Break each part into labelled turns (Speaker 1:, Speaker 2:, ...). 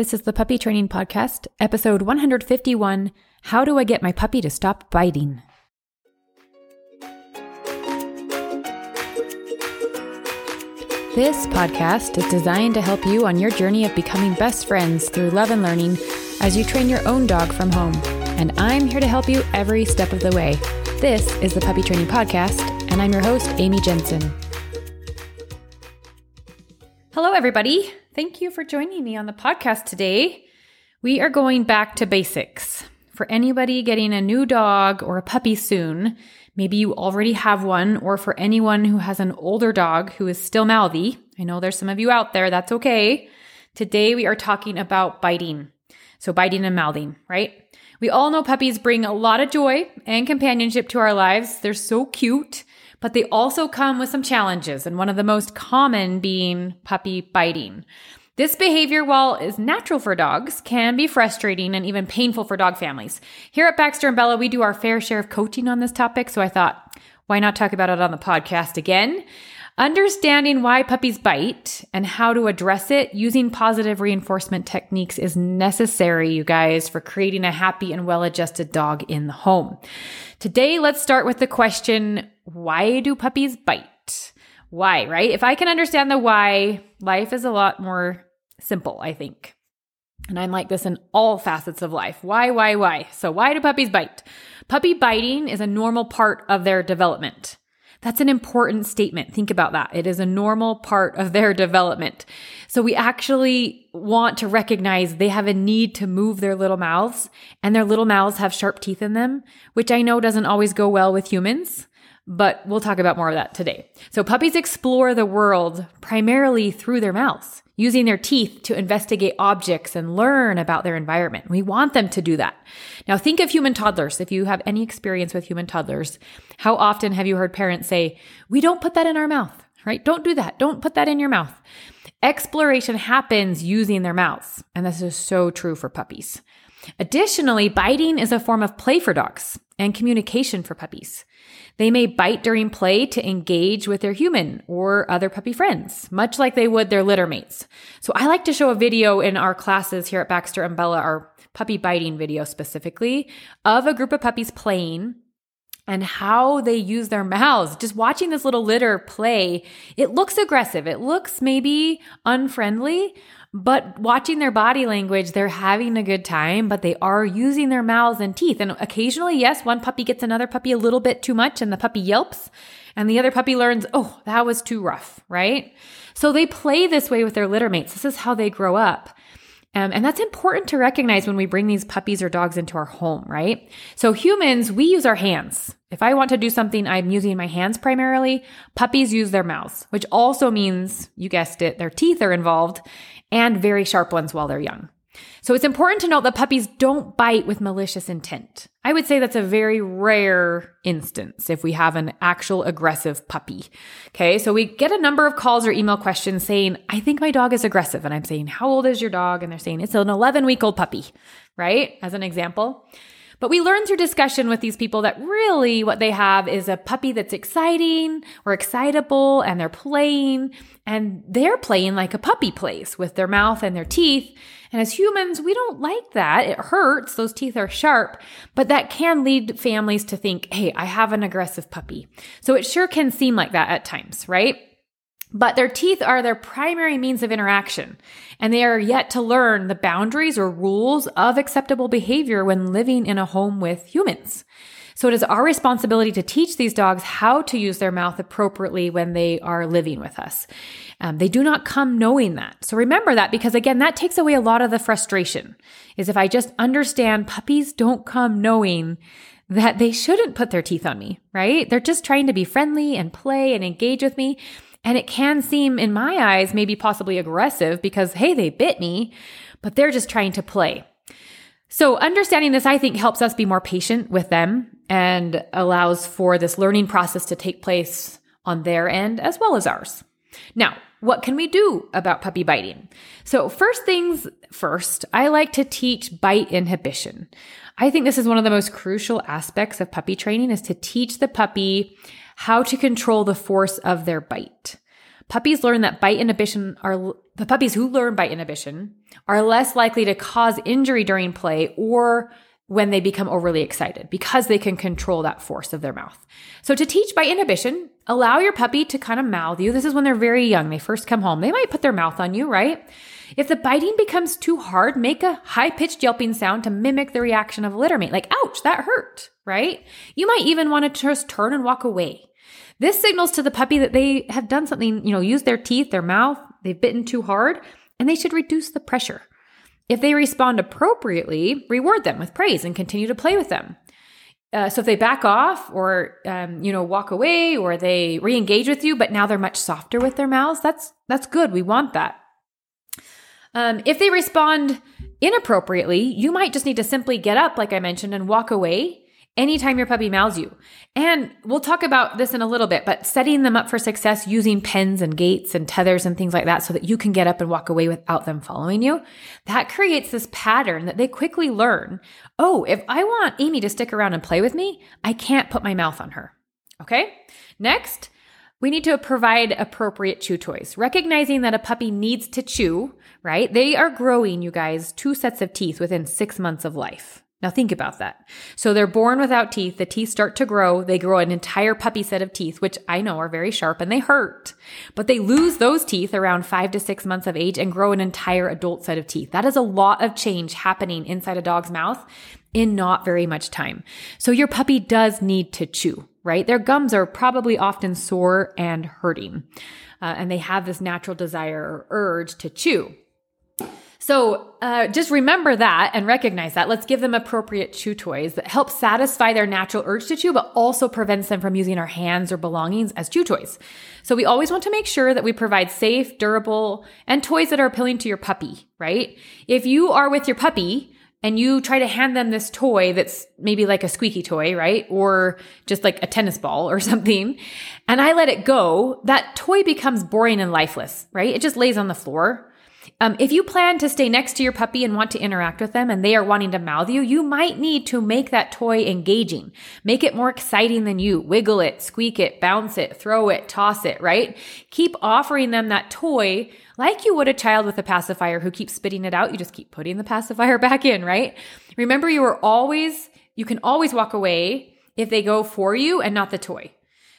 Speaker 1: This is the Puppy Training Podcast, episode 151 How Do I Get My Puppy to Stop Biting? This podcast is designed to help you on your journey of becoming best friends through love and learning as you train your own dog from home. And I'm here to help you every step of the way. This is the Puppy Training Podcast, and I'm your host, Amy Jensen. Hello, everybody. Thank you for joining me on the podcast today. We are going back to basics. For anybody getting a new dog or a puppy soon, maybe you already have one, or for anyone who has an older dog who is still mouthy, I know there's some of you out there, that's okay. Today we are talking about biting. So, biting and mouthing, right? We all know puppies bring a lot of joy and companionship to our lives. They're so cute but they also come with some challenges, and one of the most common being puppy biting. This behavior, while is natural for dogs, can be frustrating and even painful for dog families. Here at Baxter and Bella, we do our fair share of coaching on this topic, so I thought, why not talk about it on the podcast again? Understanding why puppies bite and how to address it using positive reinforcement techniques is necessary, you guys, for creating a happy and well adjusted dog in the home. Today, let's start with the question why do puppies bite? Why, right? If I can understand the why, life is a lot more simple, I think. And I'm like this in all facets of life. Why, why, why? So, why do puppies bite? Puppy biting is a normal part of their development. That's an important statement. Think about that. It is a normal part of their development. So we actually want to recognize they have a need to move their little mouths and their little mouths have sharp teeth in them, which I know doesn't always go well with humans but we'll talk about more of that today. So puppies explore the world primarily through their mouths, using their teeth to investigate objects and learn about their environment. We want them to do that. Now think of human toddlers. If you have any experience with human toddlers, how often have you heard parents say, we don't put that in our mouth, right? Don't do that. Don't put that in your mouth. Exploration happens using their mouths. And this is so true for puppies. Additionally, biting is a form of play for dogs and communication for puppies. They may bite during play to engage with their human or other puppy friends, much like they would their litter mates. So I like to show a video in our classes here at Baxter and Bella, our puppy biting video specifically, of a group of puppies playing and how they use their mouths. Just watching this little litter play, it looks aggressive. It looks maybe unfriendly, but watching their body language, they're having a good time, but they are using their mouths and teeth. And occasionally, yes, one puppy gets another puppy a little bit too much and the puppy yelps and the other puppy learns, oh, that was too rough, right? So they play this way with their litter mates. This is how they grow up. Um, and that's important to recognize when we bring these puppies or dogs into our home, right? So humans, we use our hands. If I want to do something, I'm using my hands primarily. Puppies use their mouths, which also means, you guessed it, their teeth are involved and very sharp ones while they're young. So it's important to note that puppies don't bite with malicious intent. I would say that's a very rare instance if we have an actual aggressive puppy. Okay, so we get a number of calls or email questions saying, I think my dog is aggressive. And I'm saying, How old is your dog? And they're saying, It's an 11 week old puppy, right? As an example. But we learn through discussion with these people that really what they have is a puppy that's exciting or excitable and they're playing and they're playing like a puppy plays with their mouth and their teeth. And as humans, we don't like that. It hurts. Those teeth are sharp, but that can lead families to think, Hey, I have an aggressive puppy. So it sure can seem like that at times, right? But their teeth are their primary means of interaction, and they are yet to learn the boundaries or rules of acceptable behavior when living in a home with humans. So it is our responsibility to teach these dogs how to use their mouth appropriately when they are living with us. Um, they do not come knowing that. So remember that because again, that takes away a lot of the frustration is if I just understand puppies don't come knowing that they shouldn't put their teeth on me, right? They're just trying to be friendly and play and engage with me. And it can seem, in my eyes, maybe possibly aggressive because, hey, they bit me, but they're just trying to play. So, understanding this, I think, helps us be more patient with them and allows for this learning process to take place on their end as well as ours. Now, what can we do about puppy biting? So, first things first, I like to teach bite inhibition. I think this is one of the most crucial aspects of puppy training is to teach the puppy how to control the force of their bite. puppies learn that bite inhibition are the puppies who learn bite inhibition are less likely to cause injury during play or when they become overly excited because they can control that force of their mouth. So to teach bite inhibition, allow your puppy to kind of mouth you. This is when they're very young. They first come home. They might put their mouth on you, right? If the biting becomes too hard, make a high pitched yelping sound to mimic the reaction of a littermate, like, ouch, that hurt, right? You might even want to just turn and walk away. This signals to the puppy that they have done something, you know, use their teeth, their mouth, they've bitten too hard, and they should reduce the pressure. If they respond appropriately, reward them with praise and continue to play with them. Uh, so if they back off or um, you know walk away or they re-engage with you, but now they're much softer with their mouths, that's that's good. We want that. Um, if they respond inappropriately, you might just need to simply get up, like I mentioned, and walk away anytime your puppy mouths you. And we'll talk about this in a little bit, but setting them up for success using pens and gates and tethers and things like that so that you can get up and walk away without them following you, that creates this pattern that they quickly learn. Oh, if I want Amy to stick around and play with me, I can't put my mouth on her. Okay. Next, we need to provide appropriate chew toys, recognizing that a puppy needs to chew, right? They are growing, you guys, two sets of teeth within six months of life. Now think about that. So they're born without teeth. The teeth start to grow. They grow an entire puppy set of teeth, which I know are very sharp and they hurt. But they lose those teeth around five to six months of age and grow an entire adult set of teeth. That is a lot of change happening inside a dog's mouth in not very much time. So your puppy does need to chew, right? Their gums are probably often sore and hurting. Uh, and they have this natural desire or urge to chew. So uh, just remember that and recognize that. Let's give them appropriate chew toys that help satisfy their natural urge to chew, but also prevents them from using our hands or belongings as chew toys. So we always want to make sure that we provide safe, durable, and toys that are appealing to your puppy, right? If you are with your puppy, and you try to hand them this toy that's maybe like a squeaky toy, right? Or just like a tennis ball or something, and I let it go, that toy becomes boring and lifeless, right? It just lays on the floor. Um, if you plan to stay next to your puppy and want to interact with them and they are wanting to mouth you, you might need to make that toy engaging. Make it more exciting than you. Wiggle it, squeak it, bounce it, throw it, toss it, right? Keep offering them that toy like you would a child with a pacifier who keeps spitting it out. You just keep putting the pacifier back in, right? Remember, you are always, you can always walk away if they go for you and not the toy.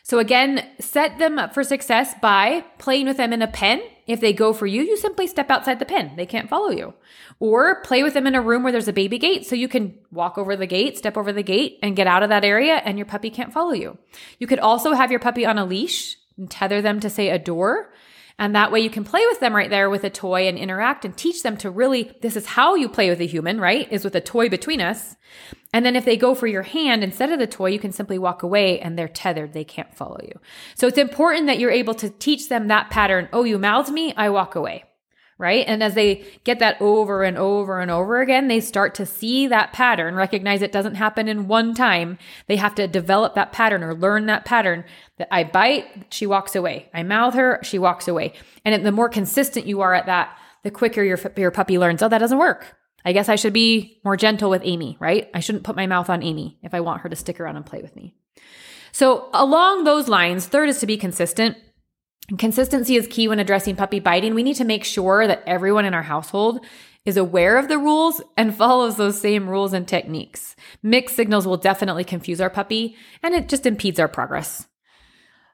Speaker 1: So again, set them up for success by playing with them in a pen. If they go for you, you simply step outside the pen. They can't follow you. Or play with them in a room where there's a baby gate so you can walk over the gate, step over the gate and get out of that area and your puppy can't follow you. You could also have your puppy on a leash and tether them to say a door and that way you can play with them right there with a toy and interact and teach them to really, this is how you play with a human, right? Is with a toy between us. And then if they go for your hand instead of the toy, you can simply walk away and they're tethered. They can't follow you. So it's important that you're able to teach them that pattern. Oh, you mouthed me. I walk away right? And as they get that over and over and over again, they start to see that pattern, recognize it doesn't happen in one time. They have to develop that pattern or learn that pattern that I bite, she walks away. I mouth her, she walks away. And the more consistent you are at that, the quicker your, your puppy learns, oh, that doesn't work. I guess I should be more gentle with Amy, right? I shouldn't put my mouth on Amy if I want her to stick around and play with me. So, along those lines, third is to be consistent. Consistency is key when addressing puppy biting. We need to make sure that everyone in our household is aware of the rules and follows those same rules and techniques. Mixed signals will definitely confuse our puppy and it just impedes our progress.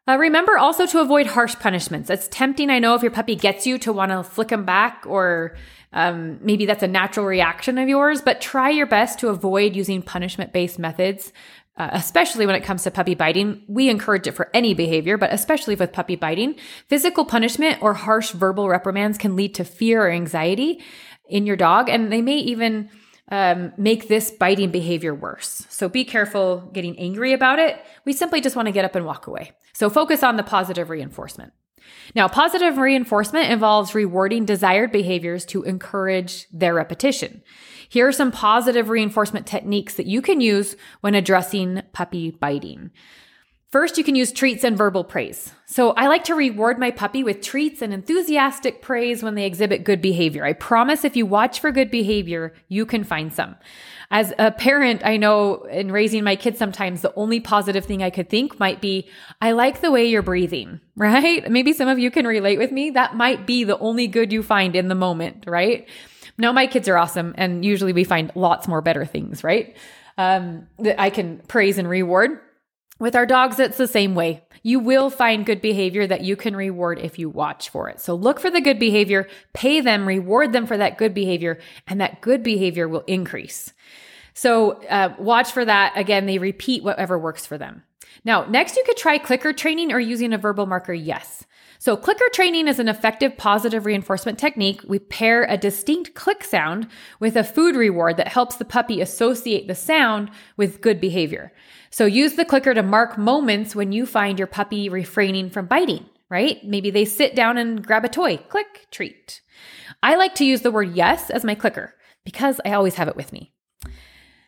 Speaker 1: Uh, remember also to avoid harsh punishments. It's tempting, I know, if your puppy gets you to want to flick them back, or um, maybe that's a natural reaction of yours, but try your best to avoid using punishment based methods uh, especially when it comes to puppy biting. We encourage it for any behavior, but especially with puppy biting. Physical punishment or harsh verbal reprimands can lead to fear or anxiety in your dog, and they may even um, make this biting behavior worse. So be careful getting angry about it. We simply just want to get up and walk away. So focus on the positive reinforcement. Now, positive reinforcement involves rewarding desired behaviors to encourage their repetition. Here are some positive reinforcement techniques that you can use when addressing puppy biting. First, you can use treats and verbal praise. So I like to reward my puppy with treats and enthusiastic praise when they exhibit good behavior. I promise if you watch for good behavior, you can find some. As a parent, I know in raising my kids, sometimes the only positive thing I could think might be, I like the way you're breathing, right? Maybe some of you can relate with me. That might be the only good you find in the moment, right? No, my kids are awesome, and usually we find lots more better things, right? Um, that I can praise and reward. With our dogs, it's the same way. You will find good behavior that you can reward if you watch for it. So look for the good behavior, pay them, reward them for that good behavior, and that good behavior will increase. So uh, watch for that. Again, they repeat whatever works for them. Now, next, you could try clicker training or using a verbal marker yes. So, clicker training is an effective positive reinforcement technique. We pair a distinct click sound with a food reward that helps the puppy associate the sound with good behavior. So use the clicker to mark moments when you find your puppy refraining from biting, right? Maybe they sit down and grab a toy, click, treat. I like to use the word yes as my clicker because I always have it with me.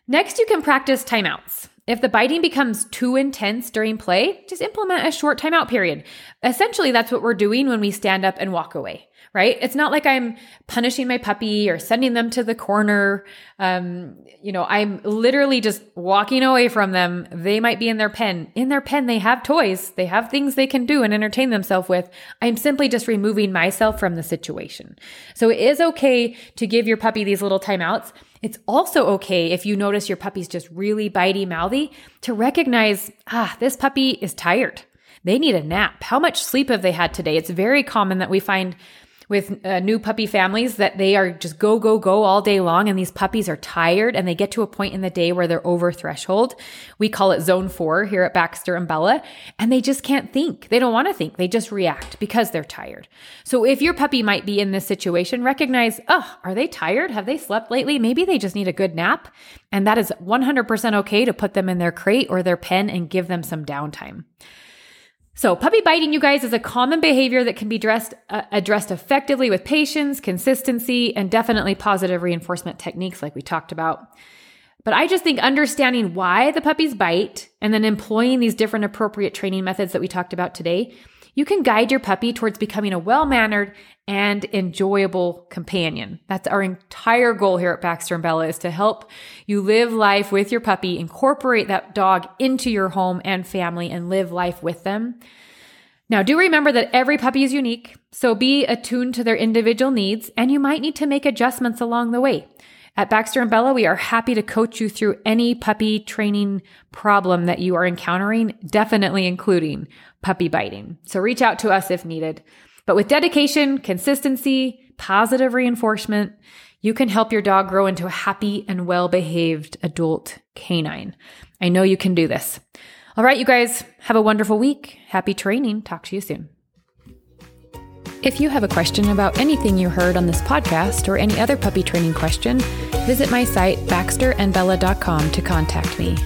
Speaker 1: Next, you can practice timeouts. If the biting becomes too intense during play, just implement a short timeout period. Essentially, that's what we're doing when we stand up and walk away right? It's not like I'm punishing my puppy or sending them to the corner. Um, you know, I'm literally just walking away from them. They might be in their pen. In their pen, they have toys, they have things they can do and entertain themselves with. I'm simply just removing myself from the situation. So it is okay to give your puppy these little timeouts. It's also okay if you notice your puppy's just really bitey mouthy to recognize, ah, this puppy is tired. They need a nap. How much sleep have they had today? It's very common that we find with uh, new puppy families that they are just go, go, go all day long. And these puppies are tired and they get to a point in the day where they're over threshold. We call it zone four here at Baxter and Bella. And they just can't think. They don't want to think. They just react because they're tired. So if your puppy might be in this situation, recognize, oh, are they tired? Have they slept lately? Maybe they just need a good nap. And that is 100% okay to put them in their crate or their pen and give them some downtime. So, puppy biting, you guys, is a common behavior that can be addressed, uh, addressed effectively with patience, consistency, and definitely positive reinforcement techniques, like we talked about. But I just think understanding why the puppies bite and then employing these different appropriate training methods that we talked about today, you can guide your puppy towards becoming a well mannered and enjoyable companion. That's our entire goal here at Baxter and Bella is to help you live life with your puppy, incorporate that dog into your home and family and live life with them. Now, do remember that every puppy is unique, so be attuned to their individual needs and you might need to make adjustments along the way. At Baxter and Bella, we are happy to coach you through any puppy training problem that you are encountering, definitely including puppy biting. So reach out to us if needed. But with dedication, consistency, positive reinforcement, you can help your dog grow into a happy and well behaved adult canine. I know you can do this. All right, you guys, have a wonderful week. Happy training. Talk to you soon. If you have a question about anything you heard on this podcast or any other puppy training question, visit my site baxterandbella.com to contact me.